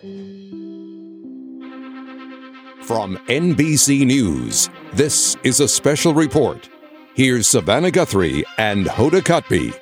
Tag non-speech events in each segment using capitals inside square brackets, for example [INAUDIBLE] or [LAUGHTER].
From NBC News, this is a special report. Here's Savannah Guthrie and Hoda Kotb.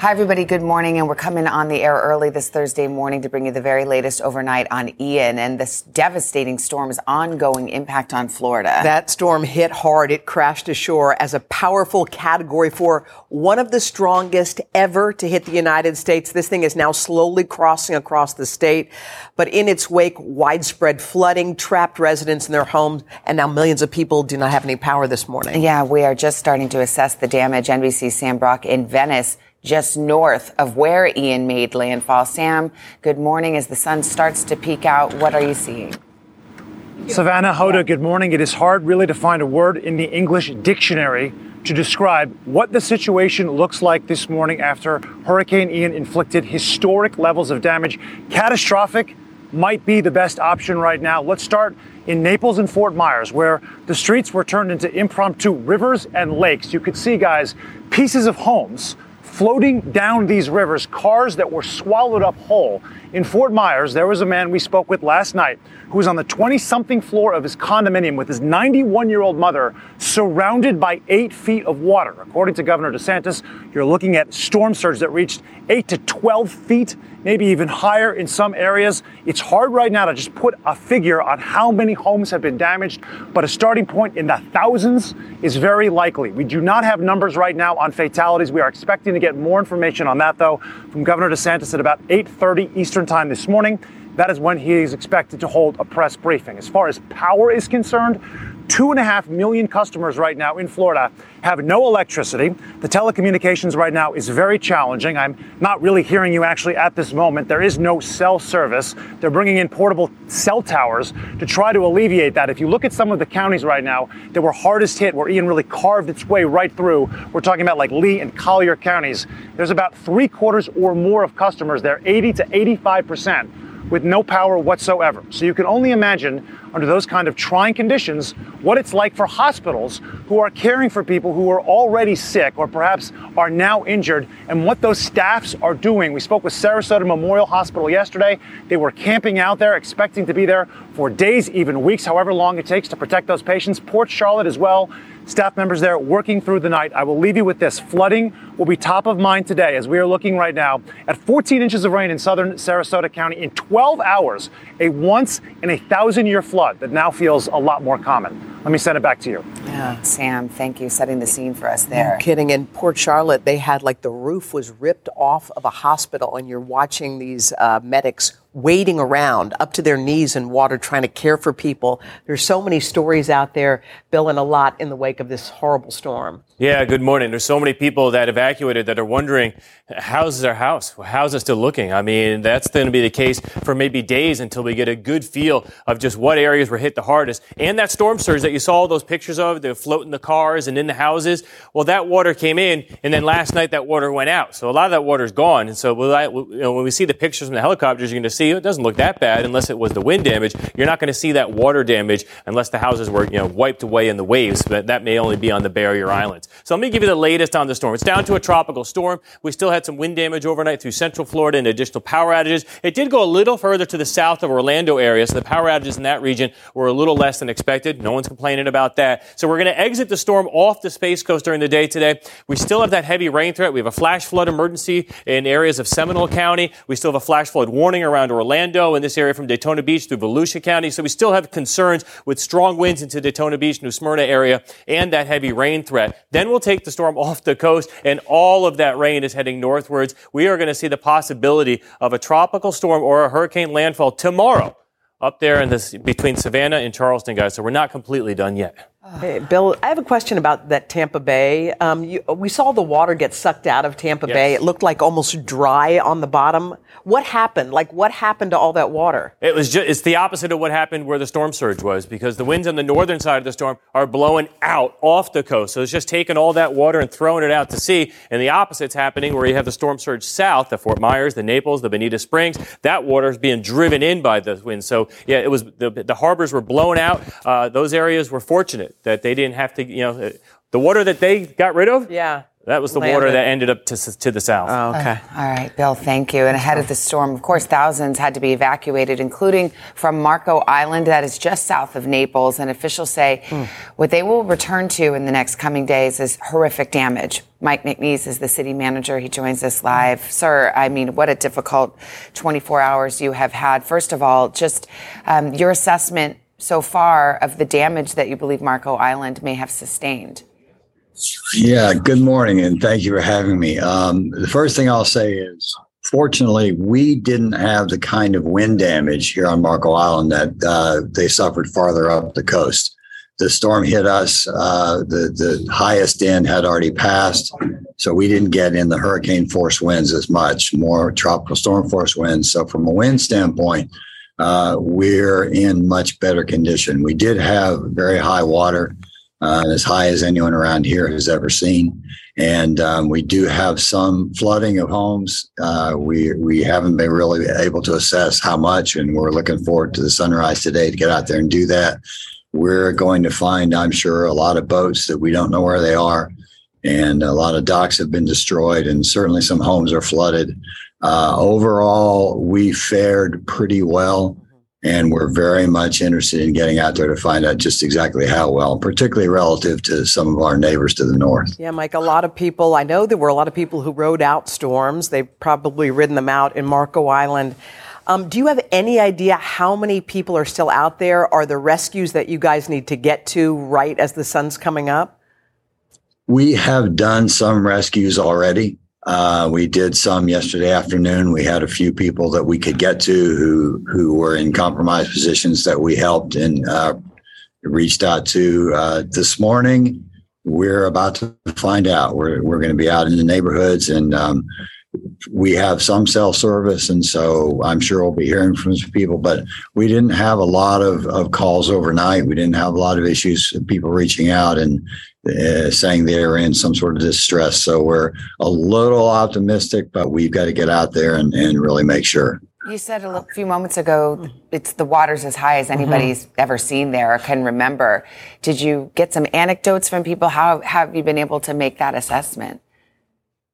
Hi, everybody. Good morning. And we're coming on the air early this Thursday morning to bring you the very latest overnight on Ian and this devastating storm's ongoing impact on Florida. That storm hit hard. It crashed ashore as a powerful category four, one of the strongest ever to hit the United States. This thing is now slowly crossing across the state. But in its wake, widespread flooding trapped residents in their homes. And now millions of people do not have any power this morning. Yeah, we are just starting to assess the damage. NBC's Sam Brock in Venice just north of where Ian made landfall. Sam, good morning. As the sun starts to peek out, what are you seeing? Savannah Hoda, good morning. It is hard really to find a word in the English dictionary to describe what the situation looks like this morning after Hurricane Ian inflicted historic levels of damage. Catastrophic might be the best option right now. Let's start in Naples and Fort Myers, where the streets were turned into impromptu rivers and lakes. You could see, guys, pieces of homes floating down these rivers, cars that were swallowed up whole. In Fort Myers, there was a man we spoke with last night who was on the 20 something floor of his condominium with his 91 year old mother surrounded by eight feet of water. According to Governor DeSantis, you're looking at storm surge that reached 8 to 12 feet, maybe even higher in some areas. It's hard right now to just put a figure on how many homes have been damaged, but a starting point in the thousands is very likely. We do not have numbers right now on fatalities. We are expecting to get more information on that though from Governor DeSantis at about 8:30 Eastern Time this morning. That is when he is expected to hold a press briefing. As far as power is concerned, Two and a half million customers right now in Florida have no electricity. The telecommunications right now is very challenging. I'm not really hearing you actually at this moment. There is no cell service. They're bringing in portable cell towers to try to alleviate that. If you look at some of the counties right now that were hardest hit, where Ian really carved its way right through, we're talking about like Lee and Collier counties. There's about three quarters or more of customers there, 80 to 85 percent with no power whatsoever. So you can only imagine under those kind of trying conditions what it's like for hospitals who are caring for people who are already sick or perhaps are now injured and what those staffs are doing. We spoke with Sarasota Memorial Hospital yesterday. They were camping out there, expecting to be there for days, even weeks, however long it takes to protect those patients. Port Charlotte as well staff members there working through the night. I will leave you with this. Flooding will be top of mind today as we are looking right now at 14 inches of rain in southern Sarasota County in 12 hours, a once in a thousand year flood that now feels a lot more common. Let me send it back to you. Yeah, Sam, thank you setting the scene for us there. No kidding. In Port Charlotte, they had like the roof was ripped off of a hospital, and you're watching these uh, medics wading around up to their knees in water trying to care for people. There's so many stories out there, Bill, and a lot in the wake of this horrible storm. Yeah, good morning. There's so many people that evacuated that are wondering, how's their house? How's it still looking? I mean, that's going to be the case for maybe days until we get a good feel of just what areas were hit the hardest. And that storm surge that you saw those pictures of, the float in the cars and in the houses, well, that water came in, and then last night that water went out. So a lot of that water is gone. And so when we see the pictures from the helicopters, you're going to see oh, it doesn't look that bad unless it was the wind damage. You're not going to see that water damage unless the houses were, you know, wiped away in the waves, but that may only be on the barrier islands. So let me give you the latest on the storm. It's down to a tropical storm. We still had some wind damage overnight through central Florida and additional power outages. It did go a little further to the south of Orlando area, so the power outages in that region were a little less than expected. No one's complaining about that. So we're going to exit the storm off the Space Coast during the day today. We still have that heavy rain threat. We have a flash flood emergency in areas of Seminole County. We still have a flash flood warning around Orlando in this area from Daytona Beach through Volusia County. So we still have concerns with strong winds into Daytona Beach, New Smyrna area, and that heavy rain threat. Then we'll take the storm [LAUGHS] off the coast, and all of that rain is heading northwards. We are going to see the possibility of a tropical storm or a hurricane landfall tomorrow up there in this between Savannah and Charleston, guys. So we're not completely done yet. Hey, Bill, I have a question about that Tampa Bay. Um, you, we saw the water get sucked out of Tampa yes. Bay. It looked like almost dry on the bottom. What happened? Like, what happened to all that water? It was just, it's the opposite of what happened where the storm surge was because the winds on the northern side of the storm are blowing out off the coast. So it's just taking all that water and throwing it out to sea. And the opposite's happening where you have the storm surge south, the Fort Myers, the Naples, the Bonita Springs. That water is being driven in by the wind. So yeah, it was, the, the harbors were blown out. Uh, those areas were fortunate that they didn't have to, you know, the water that they got rid of. Yeah. That was the Landed. water that ended up to, to the south. Oh, okay. All right, Bill, thank you. And ahead of the storm, of course, thousands had to be evacuated, including from Marco Island, that is just south of Naples. And officials say what they will return to in the next coming days is horrific damage. Mike McNees is the city manager. He joins us live. Sir, I mean, what a difficult 24 hours you have had. First of all, just um, your assessment so far of the damage that you believe Marco Island may have sustained. Yeah, good morning, and thank you for having me. Um, the first thing I'll say is, fortunately, we didn't have the kind of wind damage here on Marco Island that uh, they suffered farther up the coast. The storm hit us. Uh, the the highest end had already passed, so we didn't get in the hurricane force winds as much. More tropical storm force winds. So from a wind standpoint, uh, we're in much better condition. We did have very high water uh, as high as anyone around here has ever seen. And um, we do have some flooding of homes. Uh, we we haven't been really able to assess how much, and we're looking forward to the sunrise today to get out there and do that. We're going to find, I'm sure, a lot of boats that we don't know where they are, and a lot of docks have been destroyed, and certainly some homes are flooded. Uh, overall, we fared pretty well and we're very much interested in getting out there to find out just exactly how well, particularly relative to some of our neighbors to the north. Yeah, Mike, a lot of people, I know there were a lot of people who rode out storms. They've probably ridden them out in Marco Island. Um, do you have any idea how many people are still out there? Are the rescues that you guys need to get to right as the sun's coming up? We have done some rescues already. Uh, we did some yesterday afternoon. We had a few people that we could get to who who were in compromised positions that we helped and uh, reached out to. Uh, this morning, we're about to find out. We're we're going to be out in the neighborhoods and. Um, we have some cell service, and so I'm sure we'll be hearing from some people. But we didn't have a lot of, of calls overnight. We didn't have a lot of issues, people reaching out and uh, saying they're in some sort of distress. So we're a little optimistic, but we've got to get out there and, and really make sure. You said a few moments ago it's the water's as high as anybody's mm-hmm. ever seen there or can remember. Did you get some anecdotes from people? How have you been able to make that assessment?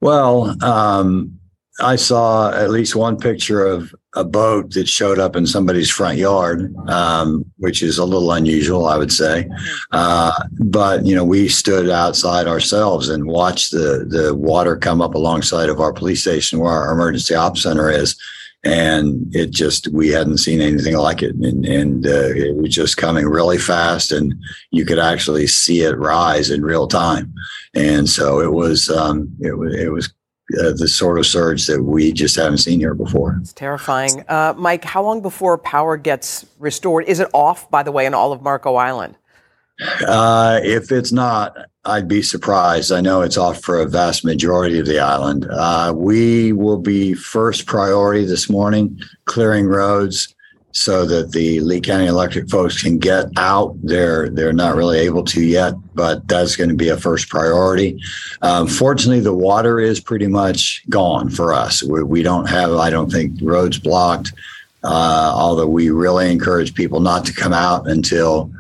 Well, um, I saw at least one picture of a boat that showed up in somebody's front yard, um, which is a little unusual, I would say. Uh, but you know, we stood outside ourselves and watched the the water come up alongside of our police station where our emergency ops center is, and it just we hadn't seen anything like it, and, and uh, it was just coming really fast, and you could actually see it rise in real time. And so it was um, it was it was uh, the sort of surge that we just haven't seen here before. It's terrifying, uh, Mike. How long before power gets restored? Is it off, by the way, in all of Marco Island? Uh, if it's not, I'd be surprised. I know it's off for a vast majority of the island. Uh, we will be first priority this morning, clearing roads so that the Lee County Electric folks can get out. They're they're not really able to yet, but that's going to be a first priority. Um, fortunately, the water is pretty much gone for us. We, we don't have, I don't think, roads blocked. Uh, although we really encourage people not to come out until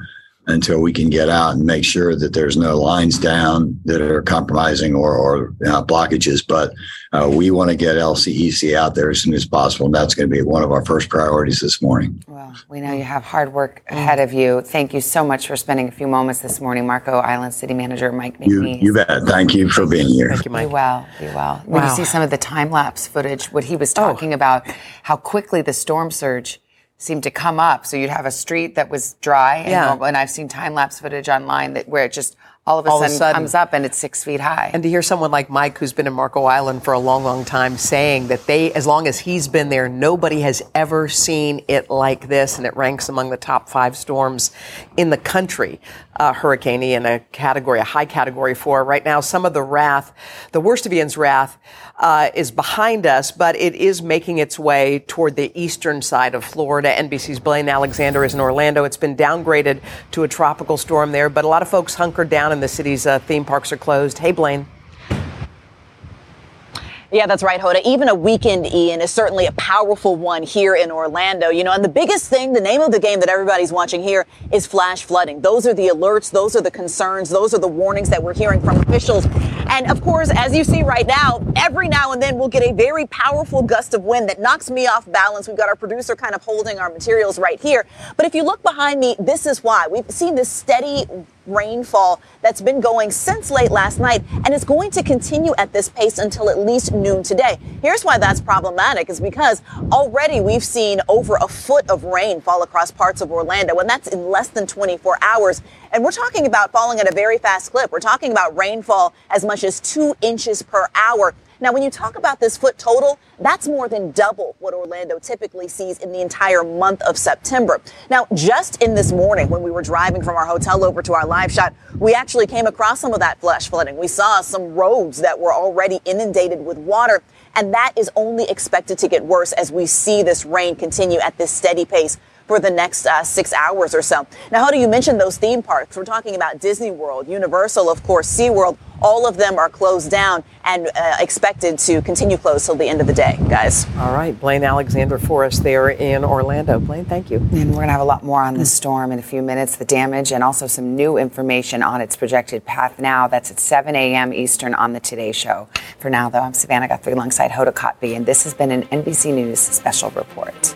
until we can get out and make sure that there's no lines down that are compromising or, or uh, blockages. But uh, we want to get LCEC out there as soon as possible. And that's going to be one of our first priorities this morning. Well, we know you have hard work ahead of you. Thank you so much for spending a few moments this morning, Marco Island City Manager Mike McNees. You, you bet. Thank you for being here. Thank you, Mike. Be well. Be well. When you see some of the time lapse footage, what he was talking oh. about, how quickly the storm surge seemed to come up. So you'd have a street that was dry, and, yeah. and I've seen time lapse footage online that where it just all of a, all sudden, of a sudden comes up and it's six feet high. And to hear someone like Mike, who's been in Marco Island for a long, long time, saying that they, as long as he's been there, nobody has ever seen it like this, and it ranks among the top five storms in the country. Uh, Hurricane Ian, a category, a high category four. Right now, some of the wrath, the worst of Ian's wrath, uh, is behind us, but it is making its way toward the eastern side of Florida. NBC's Blaine Alexander is in Orlando. It's been downgraded to a tropical storm there, but a lot of folks hunkered down the city's uh, theme parks are closed. Hey, Blaine. Yeah, that's right, Hoda. Even a weekend Ian is certainly a powerful one here in Orlando. You know, and the biggest thing, the name of the game that everybody's watching here is flash flooding. Those are the alerts. Those are the concerns. Those are the warnings that we're hearing from officials And of course, as you see right now, every now and then we'll get a very powerful gust of wind that knocks me off balance. We've got our producer kind of holding our materials right here. But if you look behind me, this is why. We've seen this steady rainfall that's been going since late last night and it's going to continue at this pace until at least noon today. Here's why that's problematic is because already we've seen over a foot of rain fall across parts of Orlando and that's in less than 24 hours. And we're talking about falling at a very fast clip. We're talking about rainfall as much as two inches per hour. Now, when you talk about this foot total, that's more than double what Orlando typically sees in the entire month of September. Now, just in this morning, when we were driving from our hotel over to our live shot, we actually came across some of that flash flooding. We saw some roads that were already inundated with water, and that is only expected to get worse as we see this rain continue at this steady pace for the next uh, six hours or so. Now, how do you mention those theme parks? We're talking about Disney World, Universal, of course, SeaWorld. All of them are closed down and uh, expected to continue closed till the end of the day, guys. All right. Blaine Alexander for us there in Orlando. Blaine, thank you. And we're going to have a lot more on the storm in a few minutes, the damage, and also some new information on its projected path now. That's at 7 a.m. Eastern on the Today Show. For now, though, I'm Savannah Guthrie alongside Hoda Kotb, and this has been an NBC News special report.